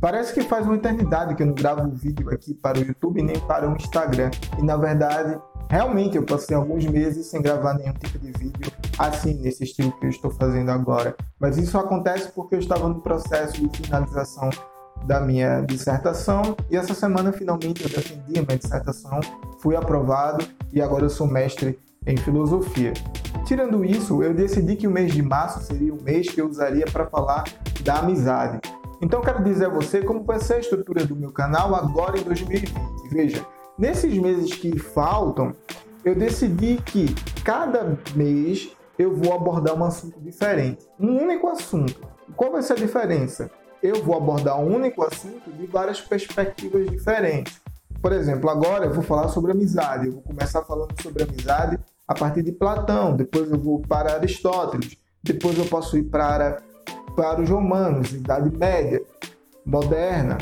Parece que faz uma eternidade que eu não gravo um vídeo aqui para o YouTube nem para o Instagram. E na verdade, realmente eu passei alguns meses sem gravar nenhum tipo de vídeo assim, nesse estilo que eu estou fazendo agora. Mas isso acontece porque eu estava no processo de finalização da minha dissertação e essa semana finalmente eu defendi a minha dissertação, fui aprovado e agora eu sou mestre em filosofia. Tirando isso, eu decidi que o mês de março seria o mês que eu usaria para falar da amizade. Então quero dizer a você como vai ser a estrutura do meu canal agora em 2020. Veja, nesses meses que faltam, eu decidi que cada mês eu vou abordar um assunto diferente, um único assunto. Qual vai ser a diferença? Eu vou abordar um único assunto de várias perspectivas diferentes. Por exemplo, agora eu vou falar sobre amizade. Eu vou começar falando sobre amizade a partir de Platão, depois eu vou para Aristóteles, depois eu posso ir para para os romanos, Idade Média, Moderna,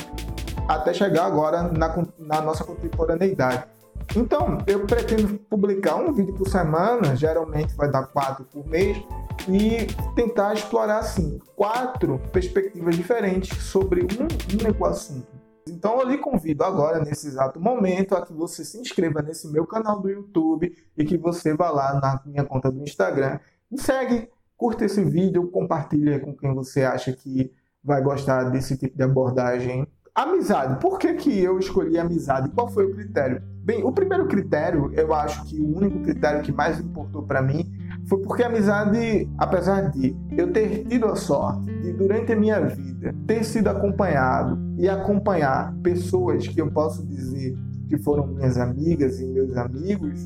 até chegar agora na, na nossa contemporaneidade. Então, eu pretendo publicar um vídeo por semana, geralmente vai dar quatro por mês, e tentar explorar assim quatro perspectivas diferentes sobre um único assunto. Então eu lhe convido agora, nesse exato momento, a que você se inscreva nesse meu canal do YouTube e que você vá lá na minha conta do Instagram e segue curta esse vídeo, compartilha com quem você acha que vai gostar desse tipo de abordagem. Amizade. Por que, que eu escolhi amizade? Qual foi o critério? Bem, o primeiro critério, eu acho que o único critério que mais importou para mim foi porque a amizade, apesar de eu ter tido a sorte de, durante a minha vida, ter sido acompanhado e acompanhar pessoas que eu posso dizer que foram minhas amigas e meus amigos,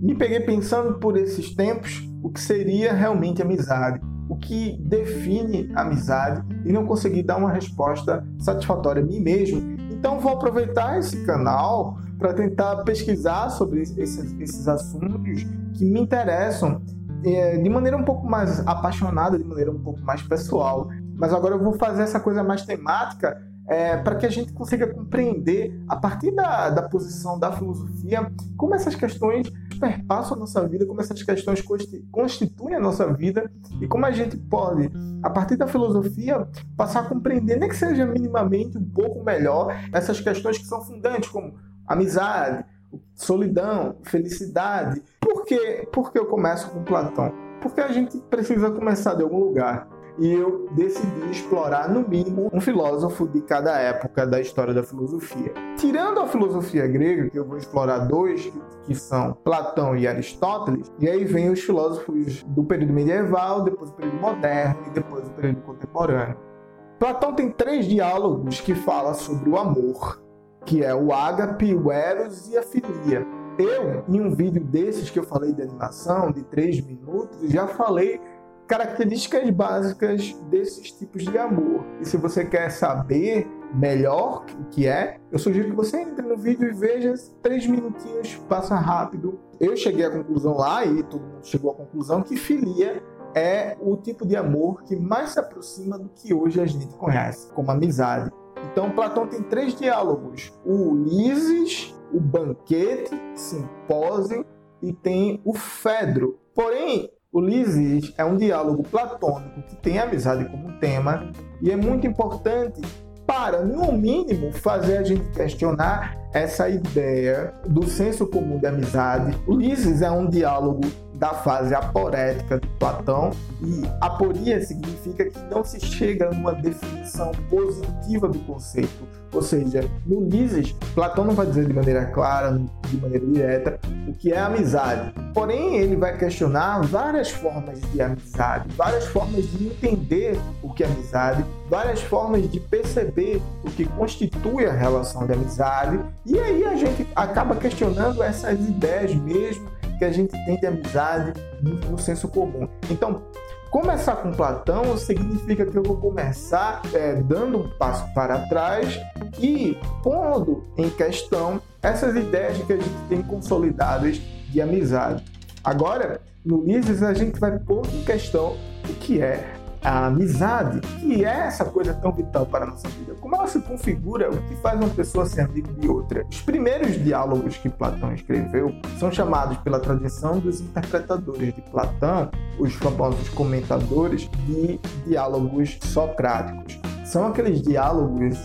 me peguei pensando por esses tempos o que seria realmente amizade, o que define amizade e não consegui dar uma resposta satisfatória a mim mesmo. Então vou aproveitar esse canal para tentar pesquisar sobre esses, esses assuntos que me interessam é, de maneira um pouco mais apaixonada, de maneira um pouco mais pessoal. Mas agora eu vou fazer essa coisa mais temática é, para que a gente consiga compreender, a partir da, da posição da filosofia, como essas questões perpassam a nossa vida, como essas questões constituem a nossa vida e como a gente pode, a partir da filosofia, passar a compreender, nem que seja minimamente um pouco melhor, essas questões que são fundantes, como amizade, solidão, felicidade. Por quê? Que eu começo com Platão? Porque a gente precisa começar de algum lugar e eu decidi explorar, no mínimo, um filósofo de cada época da história da filosofia. Tirando a filosofia grega, que eu vou explorar dois, que são Platão e Aristóteles, e aí vem os filósofos do período medieval, depois do período moderno e depois do período contemporâneo. Platão tem três diálogos que falam sobre o amor, que é o ágape, o eros e a filia. Eu, em um vídeo desses que eu falei de animação, de três minutos, já falei características básicas desses tipos de amor. E se você quer saber melhor o que é, eu sugiro que você entre no vídeo e veja três minutinhos, passa rápido. Eu cheguei à conclusão lá, e todo mundo chegou à conclusão, que filia é o tipo de amor que mais se aproxima do que hoje a gente conhece como amizade. Então, Platão tem três diálogos: o Ulisses, o Banquete, Simpósio e tem o Fedro. Porém, Ulisses é um diálogo platônico que tem a amizade como tema e é muito importante para, no mínimo, fazer a gente questionar essa ideia do senso comum de amizade. Ulisses é um diálogo da fase aporética de Platão e aporia significa que não se chega a uma definição positiva do conceito ou seja, no Ulisses, Platão não vai dizer de maneira clara, de maneira direta, o que é amizade. Porém, ele vai questionar várias formas de amizade, várias formas de entender o que é amizade, várias formas de perceber o que constitui a relação de amizade. E aí a gente acaba questionando essas ideias mesmo que a gente tem de amizade no, senso comum. Então, Começar com Platão significa que eu vou começar é, dando um passo para trás e pondo em questão essas ideias que a gente tem consolidadas de amizade. Agora, no Mises, a gente vai pôr em questão o que é a amizade, que é essa coisa tão vital para a nossa vida. Como ela se configura, o que faz uma pessoa ser amigo de outra. Os primeiros diálogos que Platão escreveu são chamados pela tradição dos interpretadores de Platão, os famosos comentadores, de diálogos socráticos. são aqueles diálogos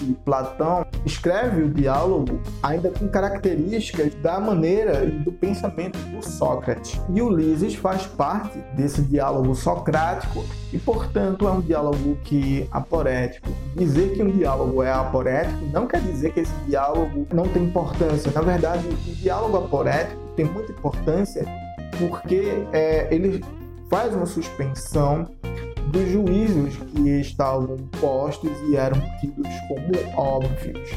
que Platão escreve o diálogo ainda com características da maneira e do pensamento do Sócrates. E Ulisses faz parte desse diálogo socrático e, portanto, é um diálogo que aporético. Dizer que um diálogo é aporético não quer dizer que esse diálogo não tem importância. Na verdade, o diálogo aporético tem muita importância porque é, ele faz uma suspensão dos juízos que estavam postos e eram tidos como óbvios.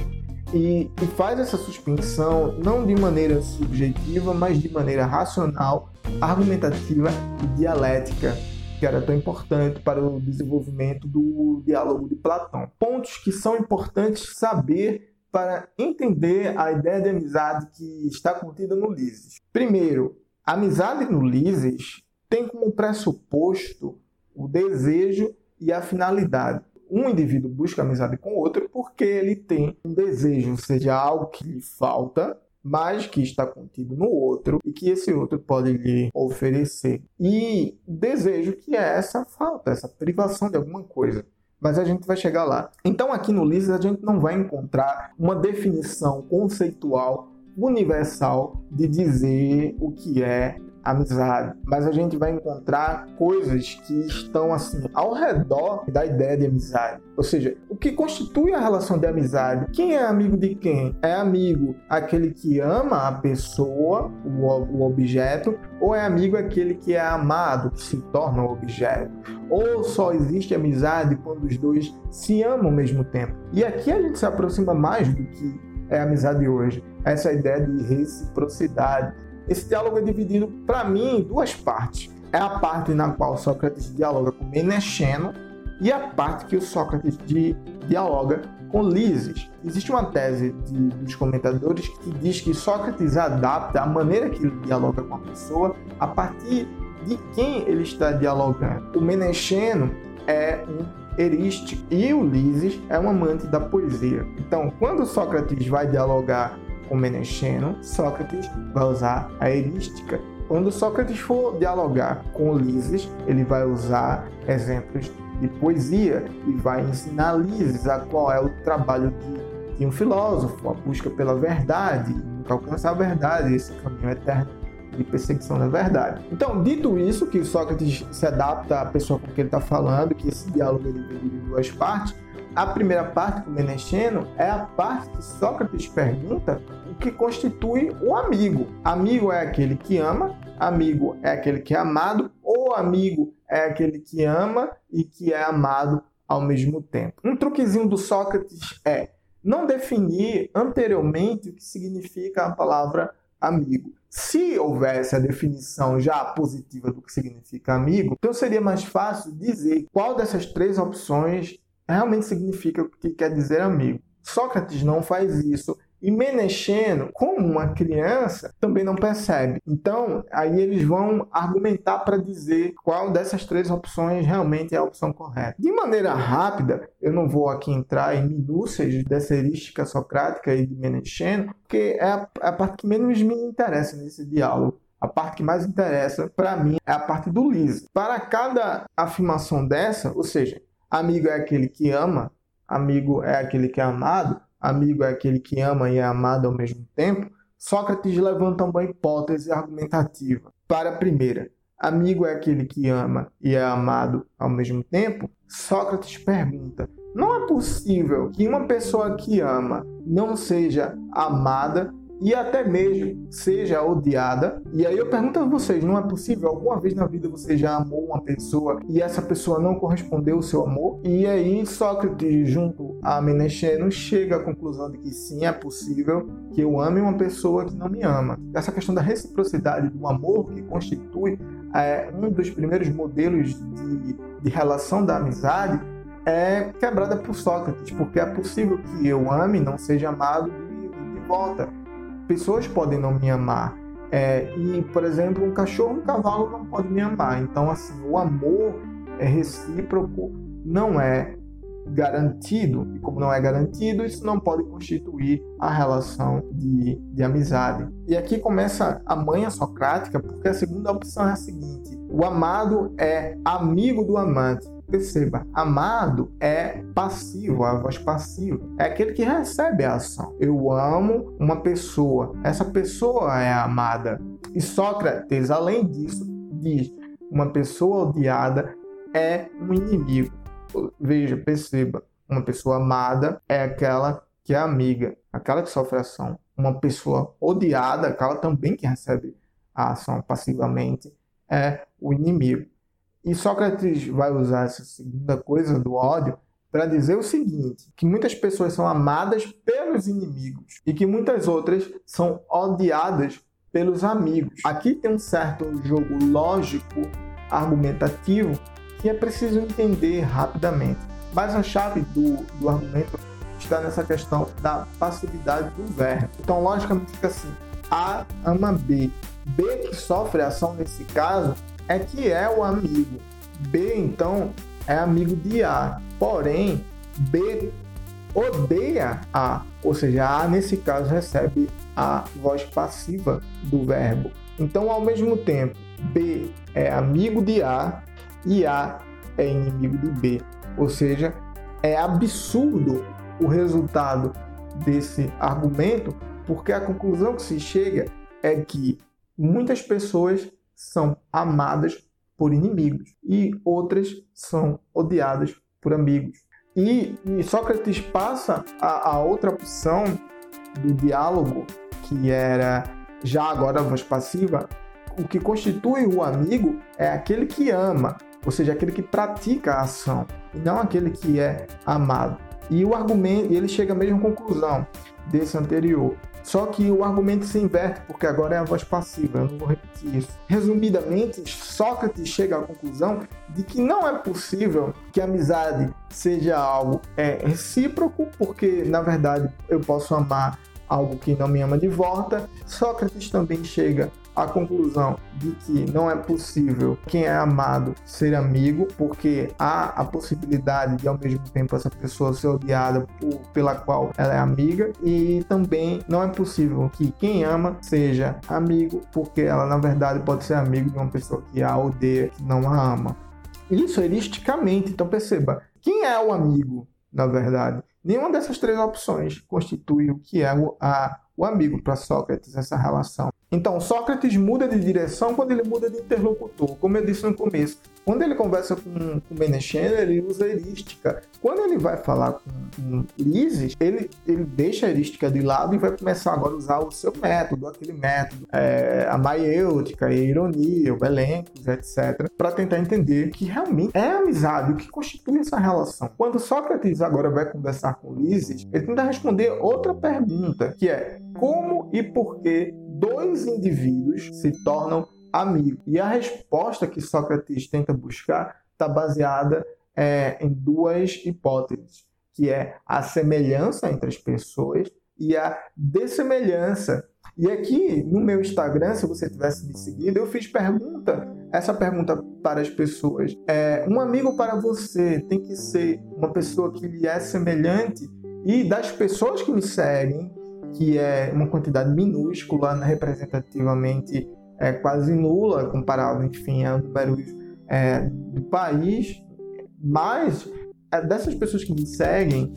E, e, faz essa suspensão não de maneira subjetiva, mas de maneira racional, argumentativa e dialética, que era tão importante para o desenvolvimento do diálogo de Platão. Pontos que são importantes saber para entender a ideia de amizade que está contida no Lises. Primeiro, a amizade no Lises tem como pressuposto o desejo e a finalidade. Um indivíduo busca amizade com outro porque ele tem um desejo, seja algo que lhe falta, mas que está contido no outro e que esse outro pode lhe oferecer. E desejo que é essa falta, essa privação de alguma coisa. Mas a gente vai chegar lá. Então, aqui no Lises, a gente não vai encontrar uma definição conceitual universal de dizer o que é amizade, mas a gente vai encontrar coisas que estão assim ao redor da ideia de amizade. Ou seja, o que constitui a relação de amizade? Quem é amigo de quem? É amigo aquele que ama a pessoa, o, o objeto, ou é amigo aquele que é amado, que se torna o objeto? Ou só existe amizade quando os dois se amam ao mesmo tempo? E aqui a gente se aproxima mais do que é amizade hoje. Essa ideia de reciprocidade, esse diálogo é dividido, para mim, em duas partes. É a parte na qual Sócrates dialoga com Menexeno e a parte que o Sócrates dialoga com Lises. Existe uma tese de, dos comentadores que diz que Sócrates adapta a maneira que ele dialoga com a pessoa a partir de quem ele está dialogando. O Menexeno é um erístico e o Lises é um amante da poesia. Então, quando Sócrates vai dialogar com Menexeno, Sócrates vai usar a erística. Quando Sócrates for dialogar com Ulisses, ele vai usar exemplos de poesia e vai ensinar Ulisses a qual é o trabalho de, de um filósofo, a busca pela verdade, alcançar a verdade, esse caminho eterno de perseguição da verdade. Então, dito isso, que Sócrates se adapta à pessoa com quem ele está falando, que esse diálogo ele divide em duas partes, a primeira parte com Menexeno é a parte que Sócrates pergunta o que constitui o amigo. Amigo é aquele que ama, amigo é aquele que é amado, ou amigo é aquele que ama e que é amado ao mesmo tempo. Um truquezinho do Sócrates é não definir anteriormente o que significa a palavra amigo. Se houvesse a definição já positiva do que significa amigo, então seria mais fácil dizer qual dessas três opções realmente significa o que quer dizer amigo. Sócrates não faz isso. E Menexeno, como uma criança, também não percebe. Então, aí eles vão argumentar para dizer qual dessas três opções realmente é a opção correta. De maneira rápida, eu não vou aqui entrar em minúcias dessa heurística socrática e de Menexeno, porque é a, é a parte que menos me interessa nesse diálogo. A parte que mais interessa para mim é a parte do Lise. Para cada afirmação dessa, ou seja, Amigo é aquele que ama, amigo é aquele que é amado, amigo é aquele que ama e é amado ao mesmo tempo. Sócrates levanta uma hipótese argumentativa. Para a primeira, amigo é aquele que ama e é amado ao mesmo tempo. Sócrates pergunta: não é possível que uma pessoa que ama não seja amada e até mesmo seja odiada. E aí eu pergunto a vocês, não é possível alguma vez na vida você já amou uma pessoa e essa pessoa não correspondeu ao seu amor? E aí Sócrates junto a Menexeno chega à conclusão de que sim, é possível que eu ame uma pessoa que não me ama. Essa questão da reciprocidade do amor que constitui é, um dos primeiros modelos de, de relação da amizade é quebrada por Sócrates, porque é possível que eu ame não seja amado de, de volta pessoas podem não me amar. É, e, por exemplo, um cachorro, um cavalo não pode me amar. Então, assim, o amor é recíproco, não é garantido. E como não é garantido, isso não pode constituir a relação de, de amizade. E aqui começa a manha socrática, porque a segunda opção é a seguinte: o amado é amigo do amante. Perceba, amado é passivo, a voz passiva. É aquele que recebe a ação. Eu amo uma pessoa, essa pessoa é amada. E Sócrates, além disso, diz: uma pessoa odiada é um inimigo. Veja, perceba, uma pessoa amada é aquela que é amiga, aquela que sofre ação. Uma pessoa odiada, aquela também que recebe a ação passivamente, é o inimigo. E Sócrates vai usar essa segunda coisa do ódio para dizer o seguinte: que muitas pessoas são amadas pelos inimigos e que muitas outras são odiadas pelos amigos. Aqui tem um certo jogo lógico, argumentativo, que é preciso entender rapidamente. Mas a chave do, do argumento está nessa questão da passividade do verbo. Então, logicamente, fica assim: A ama B. B que sofre ação nesse caso é que é o amigo. B, então, é amigo de A. Porém, B odeia A, ou seja, A nesse caso recebe a voz passiva do verbo. Então, ao mesmo tempo, B é amigo de A e A é inimigo de B. Ou seja, é absurdo o resultado desse argumento, porque a conclusão que se chega é que muitas pessoas são amadas por inimigos e outras são odiadas por amigos. E, e Sócrates passa a, a, outra opção do diálogo, que era já agora a voz passiva, o que constitui o amigo é aquele que ama, ou seja, aquele que pratica a ação, e não aquele que é amado. E o argumento, ele chega à mesma conclusão desse anterior. Só que o argumento se inverte, porque agora é a voz passiva, eu não vou repetir isso. Resumidamente, Sócrates chega à conclusão de que não é possível que a amizade seja algo é, recíproco, porque na verdade eu posso amar algo que não me ama de volta. Sócrates também chega a conclusão de que não é possível quem é amado ser amigo, porque há a possibilidade de ao mesmo tempo essa pessoa ser odiada por, pela qual ela é amiga, e também não é possível que quem ama seja amigo, porque ela na verdade pode ser amigo de uma pessoa que a odeia, que não a ama. Isso eristicamente, então perceba, quem é o amigo, na verdade? Nenhuma dessas três opções constitui o que é o, a, o amigo para Sócrates, essa relação. Então, Sócrates muda de direção quando ele muda de interlocutor, como eu disse no começo. Quando ele conversa com, com Menechene, ele usa erística. Quando ele vai falar com, com Lises, ele, ele deixa a erística de lado e vai começar agora a usar o seu método, aquele método, é, a maiêutica, a ironia, o elenco, etc., para tentar entender que realmente é amizade, o que constitui essa relação. Quando Sócrates agora vai conversar com Lises, ele tenta responder outra pergunta, que é como e por que dois indivíduos se tornam amigos. E a resposta que Sócrates tenta buscar está baseada é, em duas hipóteses, que é a semelhança entre as pessoas e a dessemelhança. E aqui no meu Instagram, se você tivesse me seguido, eu fiz pergunta, essa pergunta para as pessoas. É, um amigo para você tem que ser uma pessoa que lhe é semelhante e das pessoas que me seguem, que é uma quantidade minúscula, né, representativamente é, quase nula, comparado, enfim, a números é, do país, mas é, dessas pessoas que me seguem,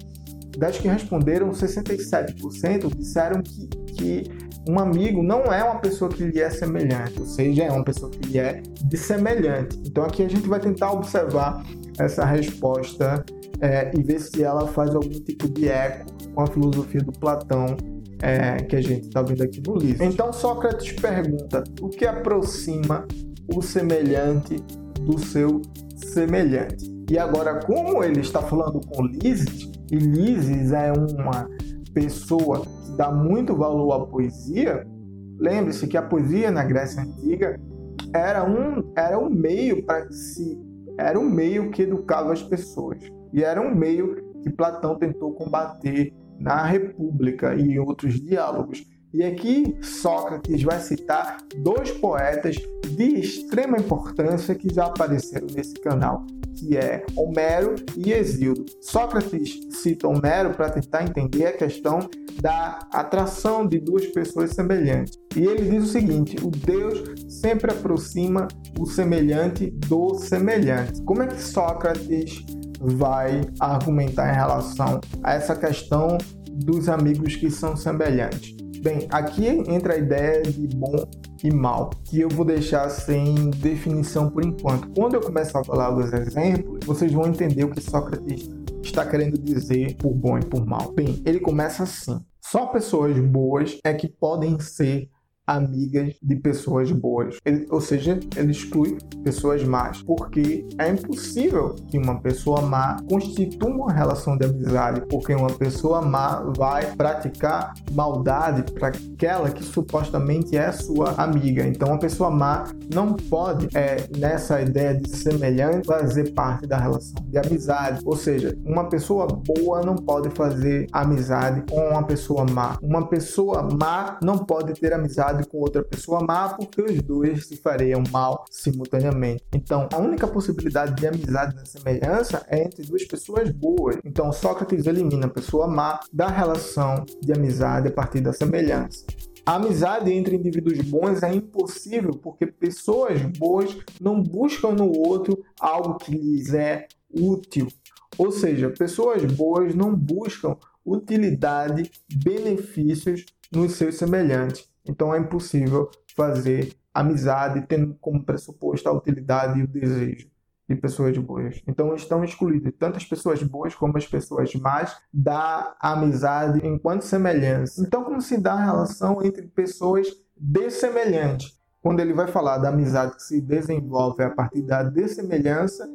das que responderam, 67% disseram que, que um amigo não é uma pessoa que lhe é semelhante, ou seja, é uma pessoa que lhe é dissemelhante. Então aqui a gente vai tentar observar essa resposta é, e ver se ela faz algum tipo de eco com a filosofia do Platão é, que a gente está vendo aqui no livro. Então Sócrates pergunta: o que aproxima o semelhante do seu semelhante? E agora, como ele está falando com Lises, e Lises é uma pessoa que dá muito valor à poesia, lembre-se que a poesia na Grécia Antiga era um, era um meio para se era um meio que educava as pessoas e era um meio que Platão tentou combater na República e em outros diálogos. E aqui Sócrates vai citar dois poetas de extrema importância que já apareceram nesse canal, que é Homero e Exildo. Sócrates cita Homero para tentar entender a questão da atração de duas pessoas semelhantes. E ele diz o seguinte: o Deus sempre aproxima o semelhante do semelhante. Como é que Sócrates vai argumentar em relação a essa questão dos amigos que são semelhantes? Bem, aqui entra a ideia de bom e mal, que eu vou deixar sem definição por enquanto. Quando eu começar a falar dos exemplos, vocês vão entender o que Sócrates está querendo dizer por bom e por mal. Bem, ele começa assim: só pessoas boas é que podem ser amigas de pessoas boas. Ele, ou seja, ele exclui pessoas más, porque é impossível que uma pessoa má constitua uma relação de amizade, porque uma pessoa má vai praticar maldade para aquela que supostamente é sua amiga. Então, uma pessoa má não pode, é, nessa ideia de semelhante, fazer parte da relação de amizade. Ou seja, uma pessoa boa não pode fazer amizade com uma pessoa má. Uma pessoa má não pode ter amizade amizade com outra pessoa má, porque os dois se fariam mal simultaneamente. Então, a única possibilidade de amizade na semelhança é entre duas pessoas boas. Então, Sócrates elimina a pessoa má da relação de amizade a partir da semelhança. A amizade entre indivíduos bons é impossível porque pessoas boas não buscam no outro algo que lhes é útil. Ou seja, pessoas boas não buscam utilidade, benefícios nos seus semelhantes. Então é impossível fazer amizade tendo como pressuposto a utilidade e o desejo de pessoas boas. Então estão excluídas tanto as pessoas boas como as pessoas más da amizade enquanto semelhança. Então como se dá a relação entre pessoas dessemelhantes? Quando ele vai falar da amizade que se desenvolve a partir da dessemelhança,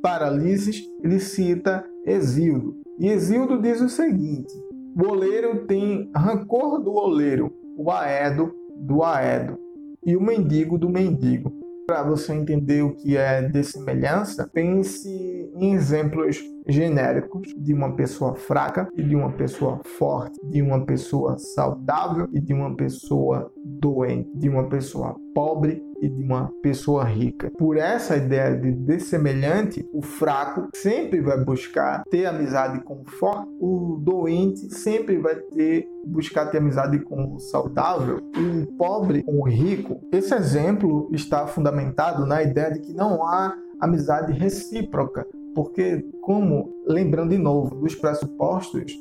Paralises, ele cita Exildo. E Exildo diz o seguinte: o oleiro tem rancor do oleiro, o aedo do aedo e o mendigo do mendigo. Para você entender o que é dessemelhança, pense em exemplos genéricos de uma pessoa fraca e de uma pessoa forte, de uma pessoa saudável e de uma pessoa doente, de uma pessoa pobre e de uma pessoa rica. Por essa ideia de dessemelhante, o fraco sempre vai buscar ter amizade com o forte, o doente sempre vai ter buscar ter amizade com o saudável, o pobre com o rico. Esse exemplo está fundamentado na ideia de que não há amizade recíproca, porque, como lembrando de novo dos pressupostos,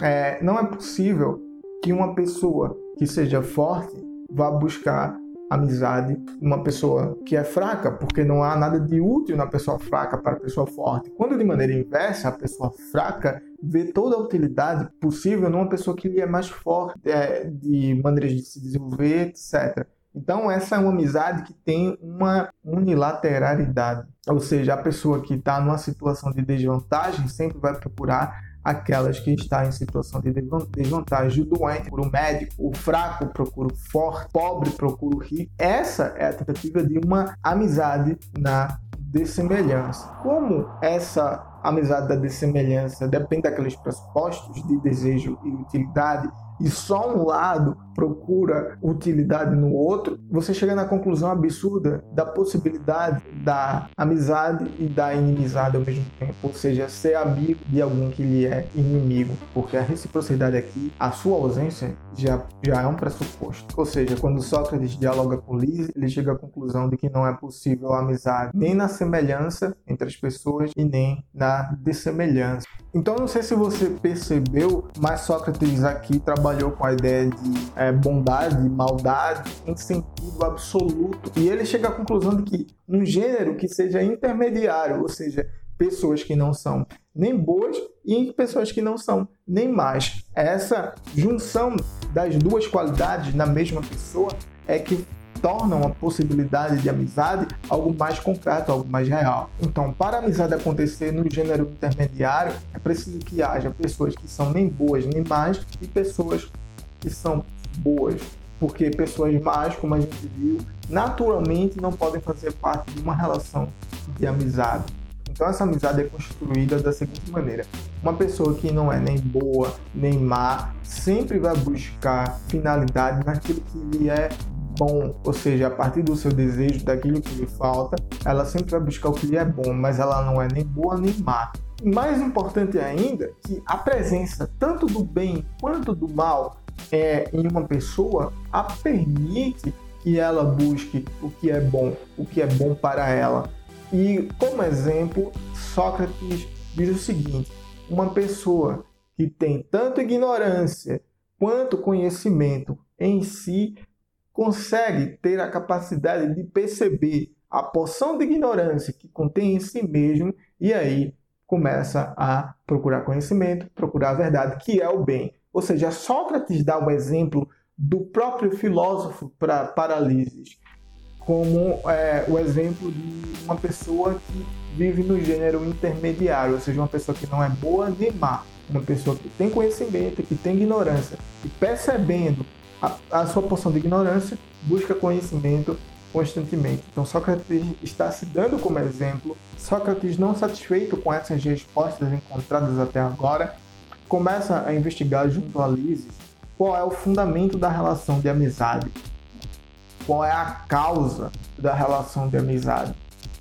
é, não é possível que uma pessoa que seja forte vá buscar amizade numa pessoa que é fraca, porque não há nada de útil na pessoa fraca para a pessoa forte. Quando de maneira inversa, a pessoa fraca vê toda a utilidade possível numa pessoa que lhe é mais forte, é, de maneiras de se desenvolver, etc. Então, essa é uma amizade que tem uma unilateralidade. Ou seja, a pessoa que está numa situação de desvantagem sempre vai procurar aquelas que estão em situação de desvantagem. O doente procura o médico, o fraco procura o forte, o pobre procura o rico. Essa é a tentativa de uma amizade na dessemelhança. Como essa amizade da dessemelhança depende daqueles pressupostos de desejo e utilidade e só um lado procura utilidade no outro, você chega na conclusão absurda da possibilidade da amizade e da inimizade ao mesmo tempo, ou seja, ser amigo de alguém que lhe é inimigo, porque a reciprocidade aqui, a sua ausência já, já é um pressuposto. Ou seja, quando Sócrates dialoga com Lise, ele chega à conclusão de que não é possível a amizade nem na semelhança entre as pessoas e nem na dessemelhança. Então, não sei se você percebeu, mas Sócrates aqui trabalhou com a ideia de é, bondade, maldade em sentido absoluto. E ele chega à conclusão de que um gênero que seja intermediário, ou seja, pessoas que não são nem boas e pessoas que não são nem más. Essa junção das duas qualidades na mesma pessoa é que tornam a possibilidade de amizade algo mais concreto, algo mais real. Então, para a amizade acontecer no gênero intermediário, é preciso que haja pessoas que são nem boas nem más e pessoas que são boas. Porque pessoas más, como a gente viu, naturalmente não podem fazer parte de uma relação de amizade. Então, essa amizade é construída da seguinte maneira: Uma pessoa que não é nem boa nem má sempre vai buscar finalidade naquilo que lhe é bom, ou seja, a partir do seu desejo, daquilo que lhe falta, ela sempre vai buscar o que lhe é bom, mas ela não é nem boa nem má. E mais importante ainda, que a presença tanto do bem quanto do mal é, em uma pessoa a permite que ela busque o que é bom, o que é bom para ela. E como exemplo, Sócrates diz o seguinte: uma pessoa que tem tanto ignorância quanto conhecimento em si consegue ter a capacidade de perceber a porção de ignorância que contém em si mesmo e aí começa a procurar conhecimento, procurar a verdade, que é o bem. Ou seja, Sócrates dá o exemplo do próprio filósofo para Paralises, como é, o exemplo de uma pessoa que vive no gênero intermediário, ou seja, uma pessoa que não é boa nem má, uma pessoa que tem conhecimento, que tem ignorância, e percebendo a, a sua porção de ignorância, busca conhecimento constantemente. Então Sócrates está se dando como exemplo. Sócrates, não satisfeito com essas respostas encontradas até agora, começa a investigar junto a Lises qual é o fundamento da relação de amizade, qual é a causa da relação de amizade.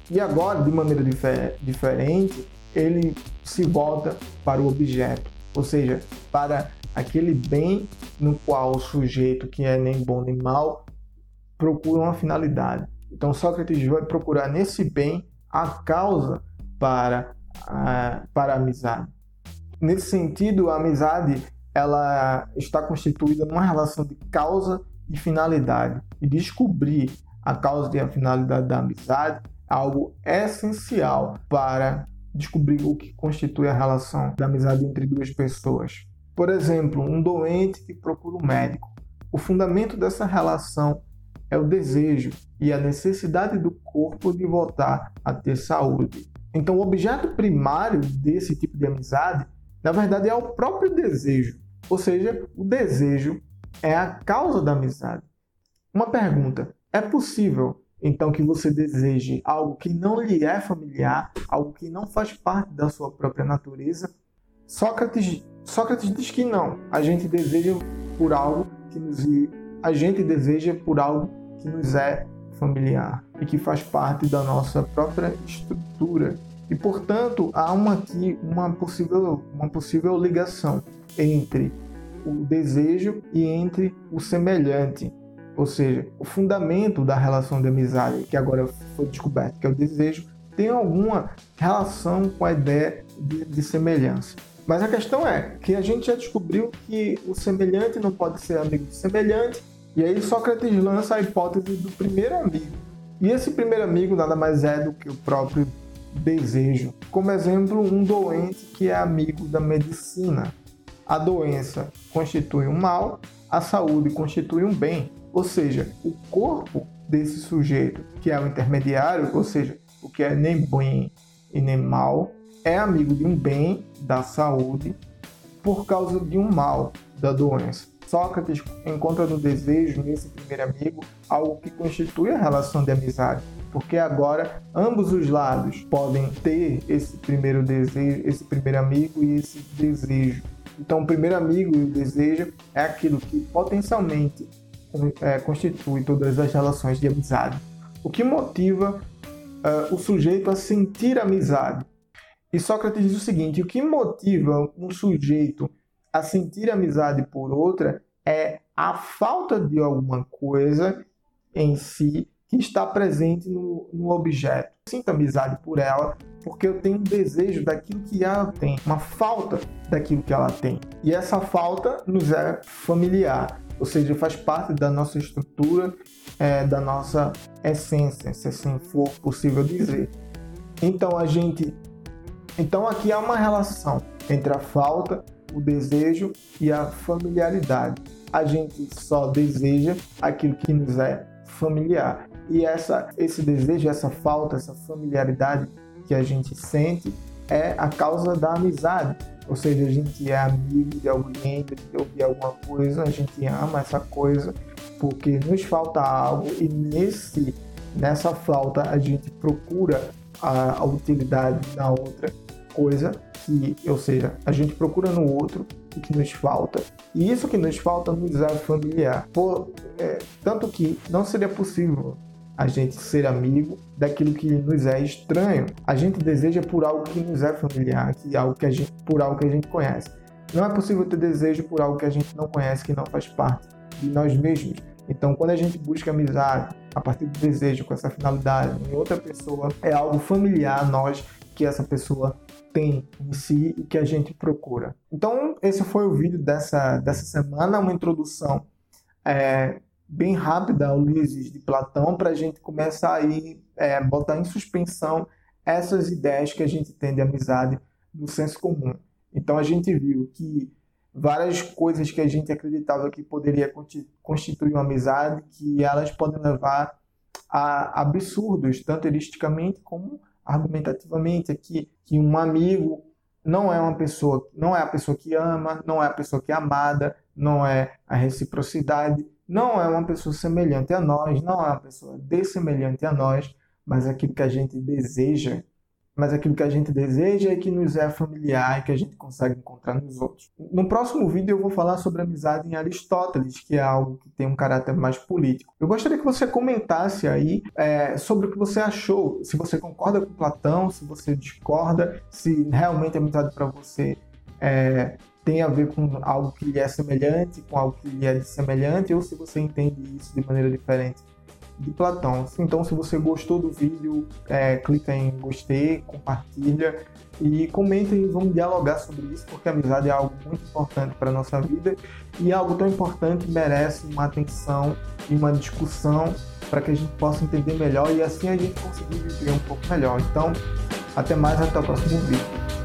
E agora, de maneira difer diferente, ele se volta para o objeto, ou seja, para aquele bem no qual o sujeito, que é nem bom nem mal, procura uma finalidade. Então Sócrates vai procurar nesse bem a causa para a, para a amizade. Nesse sentido, a amizade ela está constituída numa relação de causa e finalidade. E descobrir a causa e a finalidade da amizade é algo essencial para descobrir o que constitui a relação da amizade entre duas pessoas. Por exemplo, um doente que procura um médico. O fundamento dessa relação é o desejo e a necessidade do corpo de voltar a ter saúde. Então, o objeto primário desse tipo de amizade, na verdade, é o próprio desejo. Ou seja, o desejo é a causa da amizade. Uma pergunta: é possível então que você deseje algo que não lhe é familiar, algo que não faz parte da sua própria natureza? Sócrates Sócrates diz que não. A gente deseja por algo que nos a gente deseja por algo que nos é familiar e que faz parte da nossa própria estrutura. E portanto, há uma aqui uma possível uma possível ligação entre o desejo e entre o semelhante, ou seja, o fundamento da relação de amizade que agora foi descoberto, que é o desejo, tem alguma relação com a ideia de, de semelhança. Mas a questão é que a gente já descobriu que o semelhante não pode ser amigo do semelhante, e aí Sócrates lança a hipótese do primeiro amigo. E esse primeiro amigo nada mais é do que o próprio desejo. Como exemplo, um doente que é amigo da medicina. A doença constitui um mal, a saúde constitui um bem. Ou seja, o corpo desse sujeito, que é o intermediário, ou seja, o que é nem bem e nem mal, é amigo de um bem da saúde por causa de um mal da doença. Sócrates encontra no desejo, nesse primeiro amigo, algo que constitui a relação de amizade, porque agora ambos os lados podem ter esse primeiro desejo, esse primeiro amigo e esse desejo. Então, o primeiro amigo e o desejo é aquilo que potencialmente é, constitui todas as relações de amizade. O que motiva uh, o sujeito a sentir amizade e Sócrates diz o seguinte: o que motiva um sujeito a sentir amizade por outra é a falta de alguma coisa em si que está presente no, no objeto. Sinto amizade por ela porque eu tenho um desejo daquilo que ela tem, uma falta daquilo que ela tem. E essa falta nos é familiar, ou seja, faz parte da nossa estrutura, é, da nossa essência, se assim for possível dizer. Então a gente então aqui há uma relação entre a falta, o desejo e a familiaridade. A gente só deseja aquilo que nos é familiar. E essa, esse desejo, essa falta, essa familiaridade que a gente sente é a causa da amizade. Ou seja, a gente é amigo de alguém, de ouvir alguma coisa, a gente ama essa coisa porque nos falta algo e nesse nessa falta a gente procura a, a utilidade na outra coisa que, ou seja, a gente procura no outro o que nos falta. E isso que nos falta nos é familiar. Por, é, tanto que não seria possível a gente ser amigo daquilo que nos é estranho. A gente deseja por algo que nos é familiar, que algo que a gente, por algo que a gente conhece. Não é possível ter desejo por algo que a gente não conhece, que não faz parte de nós mesmos. Então, quando a gente busca amizade a partir do desejo, com essa finalidade em outra pessoa, é algo familiar a nós que essa pessoa tem em si e que a gente procura. Então, esse foi o vídeo dessa, dessa semana, uma introdução é, bem rápida ao Ulisses de Platão, para a gente começar a ir, é, botar em suspensão essas ideias que a gente tem de amizade no senso comum. Então, a gente viu que várias coisas que a gente acreditava que poderia constituir uma amizade, que elas podem levar a absurdos, tanto eristicamente como argumentativamente, aqui que um amigo não é uma pessoa, não é a pessoa que ama, não é a pessoa que é amada, não é a reciprocidade, não é uma pessoa semelhante a nós, não é uma pessoa dessemelhante a nós, mas aquilo que a gente deseja mas aquilo que a gente deseja e que nos é familiar e que a gente consegue encontrar nos outros. No próximo vídeo eu vou falar sobre amizade em Aristóteles, que é algo que tem um caráter mais político. Eu gostaria que você comentasse aí é, sobre o que você achou, se você concorda com Platão, se você discorda, se realmente a amizade para você é, tem a ver com algo que lhe é semelhante, com algo que lhe é semelhante, ou se você entende isso de maneira diferente de Platão. Então, se você gostou do vídeo, é, clica em gostei, compartilha e comenta e vamos dialogar sobre isso, porque a amizade é algo muito importante para a nossa vida e algo tão importante merece uma atenção e uma discussão para que a gente possa entender melhor e assim a gente conseguir viver um pouco melhor. Então, até mais, até o próximo vídeo.